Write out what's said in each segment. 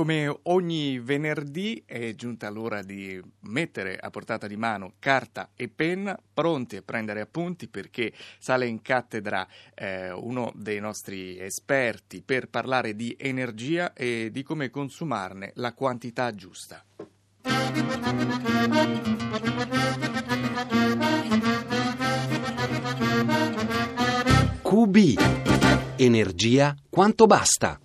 come ogni venerdì è giunta l'ora di mettere a portata di mano carta e penna, pronti a prendere appunti perché sale in cattedra eh, uno dei nostri esperti per parlare di energia e di come consumarne la quantità giusta. QB. Energia quanto basta.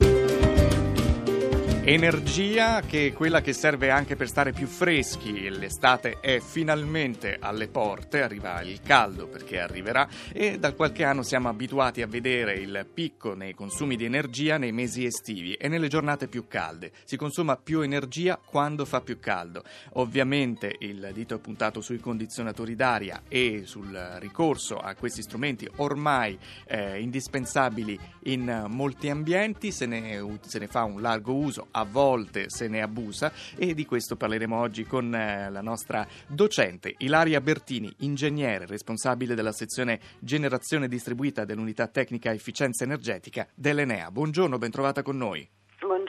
Energia che è quella che serve anche per stare più freschi. L'estate è finalmente alle porte, arriva il caldo perché arriverà e da qualche anno siamo abituati a vedere il picco nei consumi di energia nei mesi estivi e nelle giornate più calde. Si consuma più energia quando fa più caldo. Ovviamente il dito è puntato sui condizionatori d'aria e sul ricorso a questi strumenti ormai eh, indispensabili in molti ambienti, se ne, se ne fa un largo uso a volte se ne abusa e di questo parleremo oggi con eh, la nostra docente Ilaria Bertini, ingegnere responsabile della sezione generazione distribuita dell'unità tecnica efficienza energetica dell'Enea. Buongiorno, bentrovata con noi.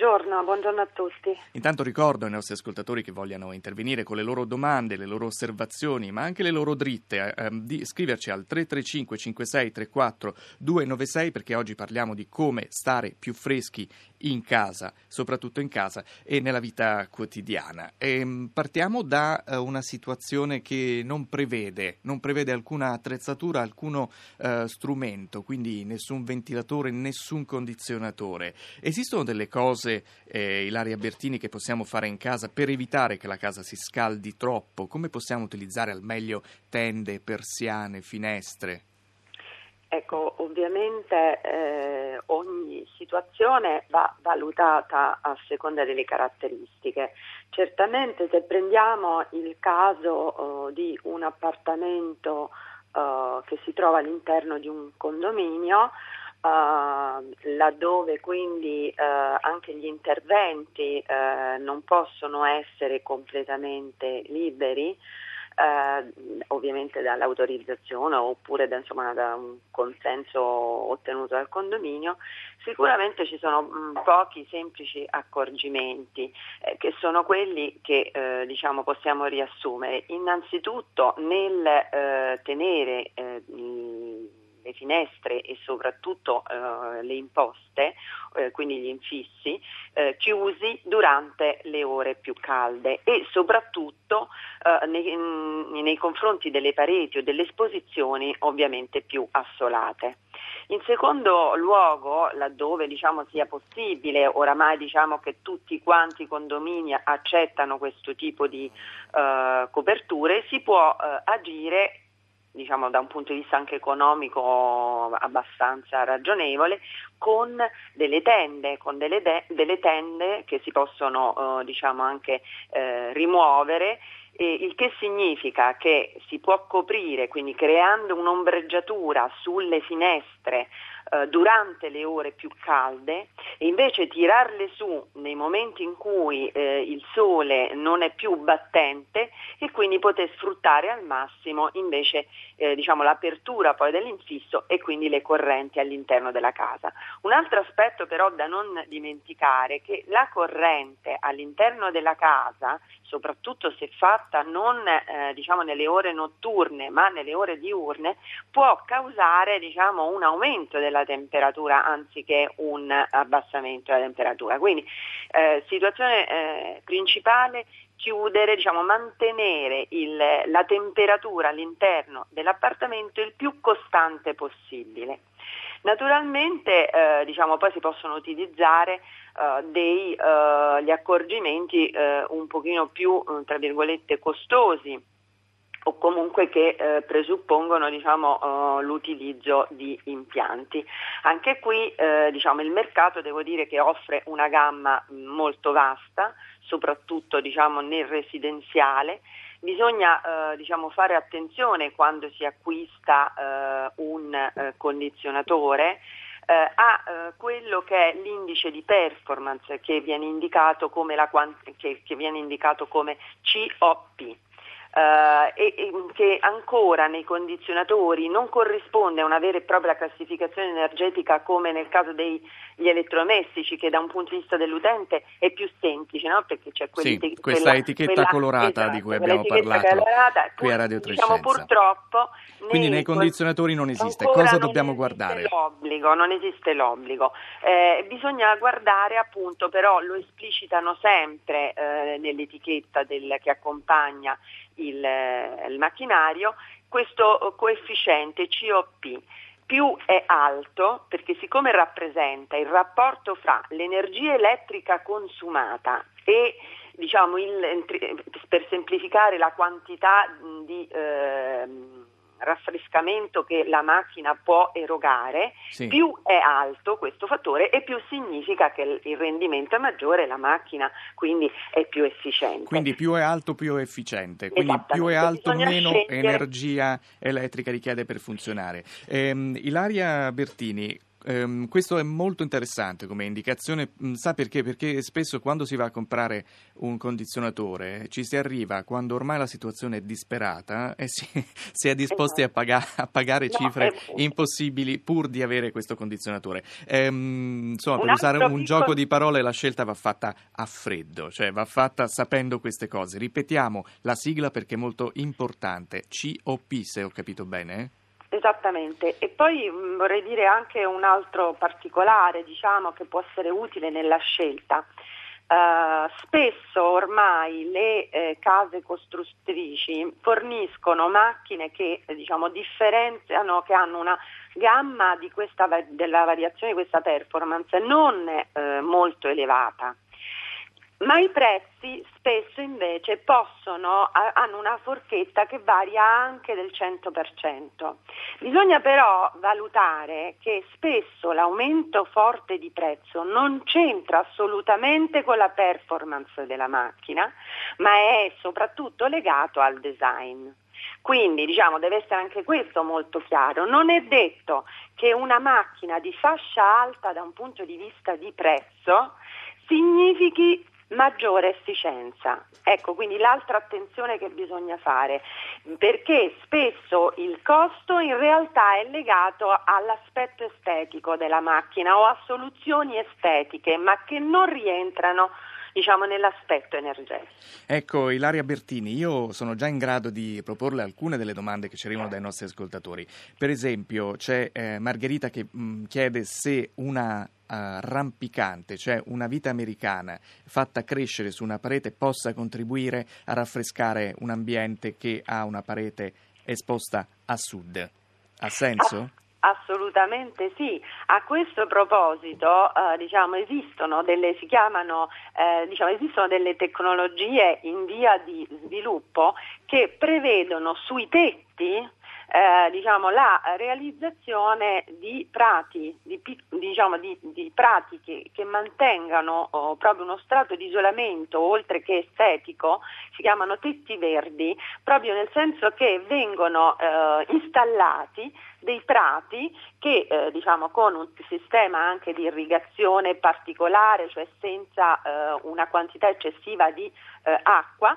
Buongiorno, buongiorno, a tutti. Intanto ricordo ai nostri ascoltatori che vogliano intervenire con le loro domande, le loro osservazioni, ma anche le loro dritte, eh, ehm, di scriverci al 335 56 34 296 perché oggi parliamo di come stare più freschi in casa, soprattutto in casa e nella vita quotidiana. E ehm, partiamo da uh, una situazione che non prevede, non prevede alcuna attrezzatura, alcuno uh, strumento, quindi nessun ventilatore, nessun condizionatore. Esistono delle cose, eh, Ilaria Bertini, che possiamo fare in casa per evitare che la casa si scaldi troppo? Come possiamo utilizzare al meglio tende, persiane, finestre? Ecco, ovviamente eh, ogni situazione va valutata a seconda delle caratteristiche. Certamente se prendiamo il caso oh, di un appartamento oh, che si trova all'interno di un condominio, Uh, laddove quindi uh, anche gli interventi uh, non possono essere completamente liberi, eh, ovviamente dall'autorizzazione oppure da, insomma, da, un consenso ottenuto dal condominio, sicuramente ci sono mh, mm, pochi semplici accorgimenti eh, che sono quelli che eh, diciamo, possiamo riassumere. Innanzitutto nel eh, tenere eh, le finestre e soprattutto eh, le imposte, eh, quindi gli infissi, eh, chiusi durante le ore più calde e soprattutto eh, nei, nei confronti delle pareti o delle esposizioni ovviamente più assolate. In secondo luogo, laddove diciamo, sia possibile, oramai diciamo che tutti quanti i condomini accettano questo tipo di uh, coperture, si può uh, agire diciamo da un punto di vista anche economico abbastanza ragionevole, con delle tende, con delle, de- delle tende che si possono eh, diciamo anche eh, rimuovere il che significa che si può coprire, quindi creando un'ombreggiatura sulle finestre eh, durante le ore più calde e invece tirarle su nei momenti in cui eh, il sole non è più battente e quindi poter sfruttare al massimo invece eh, diciamo, l'apertura poi dell'infisso e quindi le correnti all'interno della casa. Un altro aspetto però da non dimenticare è che la corrente all'interno della casa, soprattutto se fatta non eh, diciamo, nelle ore notturne ma nelle ore diurne, può causare diciamo, un aumento della temperatura anziché un abbassamento della temperatura. Quindi eh, situazione eh, principale chiudere, diciamo, mantenere il, la temperatura all'interno dell'appartamento il più costante possibile. Naturalmente eh, diciamo, poi si possono utilizzare uh, degli uh, accorgimenti uh, un pochino più tra virgolette costosi o comunque che eh, presuppongono diciamo, uh, l'utilizzo di impianti. Anche qui eh, diciamo, il mercato devo dire che offre una gamma molto vasta, soprattutto diciamo, nel residenziale. Bisogna eh, diciamo, fare attenzione quando si acquista eh, un eh, condizionatore eh, a eh, quello che è l'indice di performance che viene indicato come, la, che, che viene indicato come COP eh, e, e, che ancora nei condizionatori non corrisponde a una vera e propria classificazione energetica come nel caso degli elettrodomestici che da un punto di vista dell'utente è più semplice no? perché c'è sì, questa quella, etichetta quella, colorata esatto, di cui abbiamo parlato colorata, qui a Radio 3 diciamo, purtroppo quindi nei condizionatori non esiste. Cosa dobbiamo guardare? L'obbligo, non esiste l'obbligo. Eh, bisogna guardare appunto, però lo esplicitano sempre eh, nell'etichetta del, che accompagna il, eh, il macchinario, questo coefficiente COP più è alto perché siccome rappresenta il rapporto fra l'energia elettrica consumata e diciamo il, per semplificare la quantità di eh, raffrescamento che la macchina può erogare, sì. più è alto questo fattore e più significa che il rendimento è maggiore, la macchina quindi è più efficiente. Quindi più è alto più è efficiente, quindi più è alto Bisogna meno scegliere... energia elettrica richiede per funzionare. Ehm, Ilaria Bertini, Um, questo è molto interessante come indicazione, mm, sa perché? Perché spesso quando si va a comprare un condizionatore ci si arriva quando ormai la situazione è disperata e si, si è disposti a, paga- a pagare no, cifre è... impossibili pur di avere questo condizionatore. Um, insomma, per usare un piccolo... gioco di parole la scelta va fatta a freddo, cioè va fatta sapendo queste cose. Ripetiamo la sigla perché è molto importante, COP se ho capito bene. Esattamente, e poi mm, vorrei dire anche un altro particolare diciamo, che può essere utile nella scelta. Uh, spesso ormai le eh, case costruttrici forniscono macchine che diciamo, differenziano, che hanno una gamma questa, della variazione di questa performance non eh, molto elevata ma i prezzi spesso invece possono, hanno una forchetta che varia anche del 100%. Bisogna però valutare che spesso l'aumento forte di prezzo non c'entra assolutamente con la performance della macchina, ma è soprattutto legato al design. Quindi diciamo deve essere anche questo molto chiaro. Non è detto che una macchina di fascia alta da un punto di vista di prezzo significhi maggiore efficienza. Ecco, quindi l'altra attenzione che bisogna fare, perché spesso il costo in realtà è legato all'aspetto estetico della macchina o a soluzioni estetiche, ma che non rientrano diciamo, nell'aspetto energetico. Ecco, Ilaria Bertini, io sono già in grado di proporle alcune delle domande che ci arrivano dai nostri ascoltatori. Per esempio, c'è eh, Margherita che mh, mm, chiede se una Uh, rampicante, cioè una vita americana fatta crescere su una parete possa contribuire a raffrescare un ambiente che ha una parete esposta a sud. Ha senso? Assolutamente sì. A questo proposito eh, diciamo, esistono, delle, chiamano, eh, diciamo, esistono delle tecnologie in via di sviluppo che prevedono sui tetti eh, diciamo, la realizzazione di prati, di, diciamo, di, di prati che, mantengano oh, proprio uno strato di isolamento oltre che estetico, si chiamano tetti verdi, proprio nel senso che vengono eh, installati dei prati che eh, diciamo, con un sistema anche di irrigazione particolare, cioè senza eh, una quantità eccessiva di eh, acqua,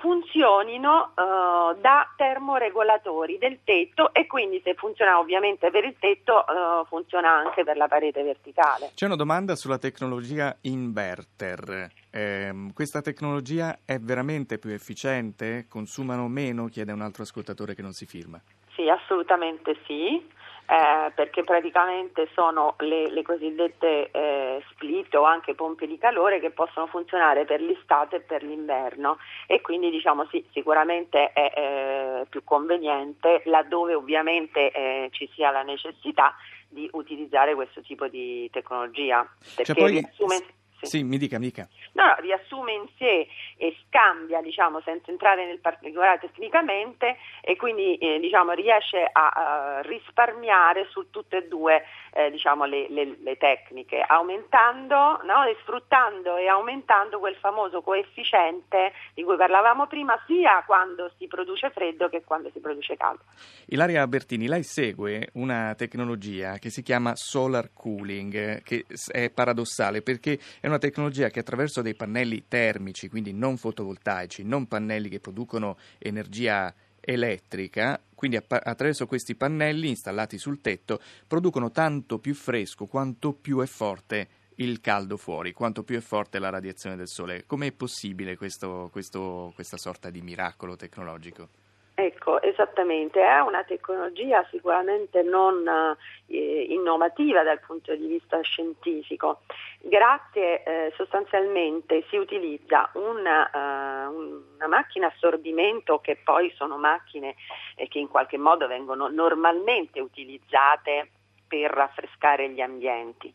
funzionino uh, da termoregolatori del tetto e quindi se funziona ovviamente per il tetto uh, funziona anche per la parete verticale. C'è una domanda sulla tecnologia inverter. Eh, questa tecnologia è veramente più efficiente? Consumano meno? Chiede un altro ascoltatore che non si firma. Sì, assolutamente sì eh, perché praticamente sono le, le cosiddette eh, split o anche pompe di calore che possono funzionare per l'estate e per l'inverno. E quindi diciamo sì, sicuramente è eh, più conveniente laddove ovviamente eh, ci sia la necessità di utilizzare questo tipo di tecnologia. Perché cioè poi... riassume sì. mi dica, mi dica. No, no, riassume in sé e scambia, diciamo, senza entrare nel particolare tecnicamente e quindi eh, diciamo, riesce a, a, risparmiare su tutte e due eh, diciamo, le, le, le, tecniche, aumentando, no, e sfruttando e aumentando quel famoso coefficiente di cui parlavamo prima, sia quando si produce freddo che quando si produce caldo. Ilaria Bertini, lei segue una tecnologia che si chiama solar cooling, che è paradossale perché è una tecnologia che attraverso dei pannelli termici, quindi non fotovoltaici, non pannelli che producono energia elettrica, quindi attraverso questi pannelli installati sul tetto producono tanto più fresco quanto più è forte il caldo fuori, quanto più è forte la radiazione del sole. Com'è possibile questo, questo, questa sorta di miracolo tecnologico? Ecco, esattamente, è una tecnologia sicuramente non eh, innovativa dal punto di vista scientifico. Grazie, eh, sostanzialmente si utilizza una, uh, una, macchina assorbimento che poi sono macchine eh, che in qualche modo vengono normalmente utilizzate per raffrescare gli ambienti.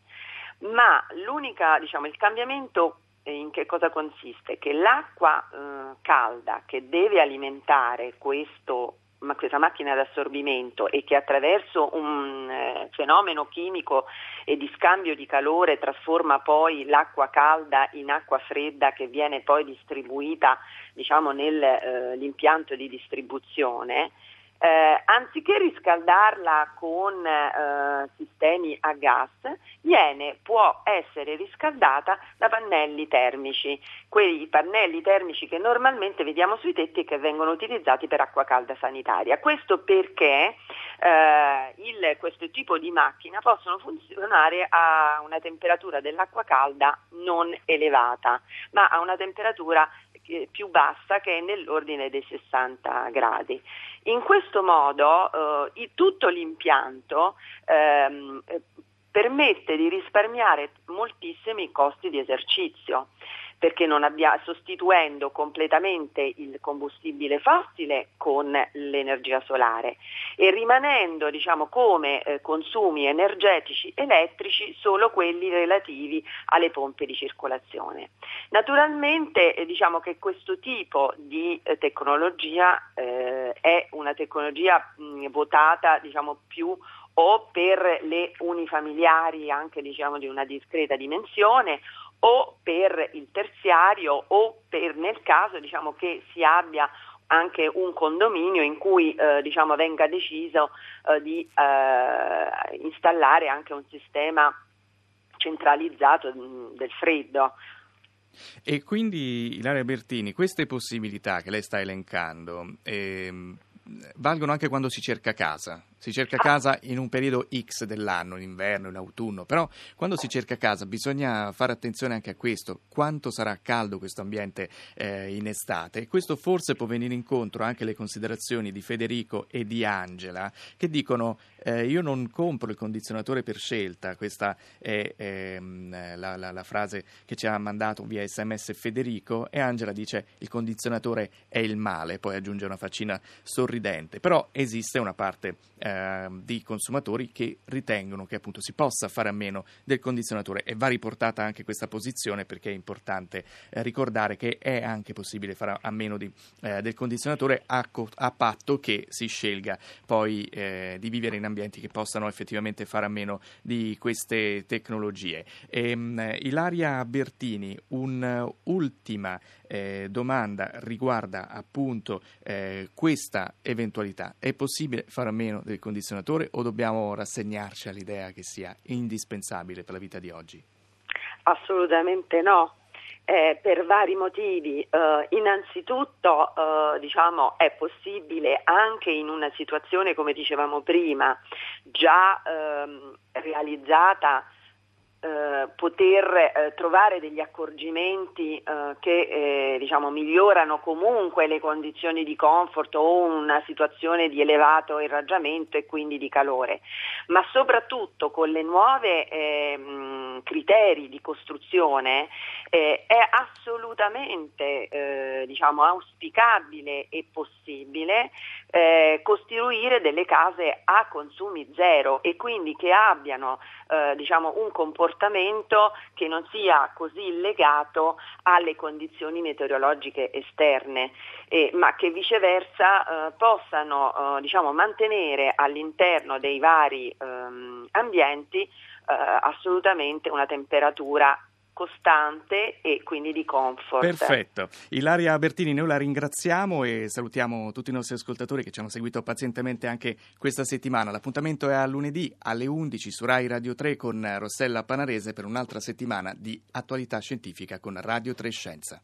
Ma l'unica, diciamo, il cambiamento in che cosa consiste? Che l'acqua eh, calda che deve alimentare questo, ma questa macchina d'assorbimento e che attraverso un eh, fenomeno chimico e di scambio di calore trasforma poi l'acqua calda in acqua fredda che viene poi distribuita diciamo, nell'impianto eh, di distribuzione, eh, anziché riscaldarla con eh, sistemi a gas, viene, può essere riscaldata da pannelli termici, quei pannelli termici che normalmente vediamo sui tetti e che vengono utilizzati per acqua calda sanitaria. Questo perché eh, il, questo tipo di macchina possono funzionare a una temperatura dell'acqua calda non elevata, ma a una temperatura più bassa che è nell'ordine dei 60 gradi. In questo modo eh, tutto l'impianto ehm, permette di risparmiare moltissimi costi di esercizio perché non abbia, sostituendo completamente il combustibile fossile con l'energia solare e rimanendo diciamo, come eh, consumi energetici elettrici solo quelli relativi alle pompe di circolazione. Naturalmente eh, diciamo che questo tipo di eh, tecnologia eh, è una tecnologia mh, votata diciamo, più o per le unifamiliari anche diciamo, di una discreta dimensione o per il terziario o per nel caso diciamo, che si abbia anche un condominio in cui eh, diciamo, venga deciso eh, di eh, installare anche un sistema centralizzato mh, del freddo. E quindi Ilaria Bertini, queste possibilità che lei sta elencando ehm, valgono anche quando si cerca casa? Si cerca casa in un periodo X dell'anno, in inverno, in autunno, però quando si cerca casa bisogna fare attenzione anche a questo, quanto sarà caldo questo ambiente eh, in estate. Questo forse può venire incontro anche alle considerazioni di Federico e di Angela che dicono eh, io non compro il condizionatore per scelta, questa è ehm, la, la, la frase che ci ha mandato via sms Federico e Angela dice il condizionatore è il male, poi aggiunge una faccina sorridente, però esiste una parte eh, eh, di consumatori che ritengono che appunto si possa fare a meno del condizionatore e va riportata anche questa posizione perché è importante eh, ricordare che è anche possibile fare a meno di, eh, del condizionatore a, co- a, patto che si scelga poi eh, di vivere in ambienti che possano effettivamente fare a meno di queste tecnologie. E, ehm, Ilaria Bertini, un'ultima eh, domanda riguarda appunto eh, questa eventualità. È possibile fare a meno del condizionatore o dobbiamo rassegnarci all'idea che sia indispensabile per la vita di oggi? Assolutamente no. Eh, per vari motivi. Eh, innanzitutto eh, diciamo, è possibile anche in una situazione, come dicevamo prima, già ehm, realizzata eh, poter eh, trovare degli accorgimenti eh, che eh, diciamo, migliorano comunque le condizioni di comfort o una situazione di elevato irraggiamento e quindi di calore, ma soprattutto con le nuove ehm, criteri di costruzione eh, è assolutamente eh, diciamo, auspicabile e possibile costruire delle case a consumi zero e quindi che abbiano eh, diciamo, un comportamento che non sia così legato alle condizioni meteorologiche esterne, eh, ma che viceversa eh, possano diciamo, mantenere all'interno dei vari ehm, ambienti assolutamente una temperatura costante e quindi di comfort. Perfetto. Ilaria Bertini, noi la ringraziamo e salutiamo tutti i nostri ascoltatori che ci hanno seguito pazientemente anche questa settimana. L'appuntamento è a lunedì alle 11 su Rai Radio 3 con Rossella Panarese per un'altra settimana di attualità scientifica con Radio 3 Scienza.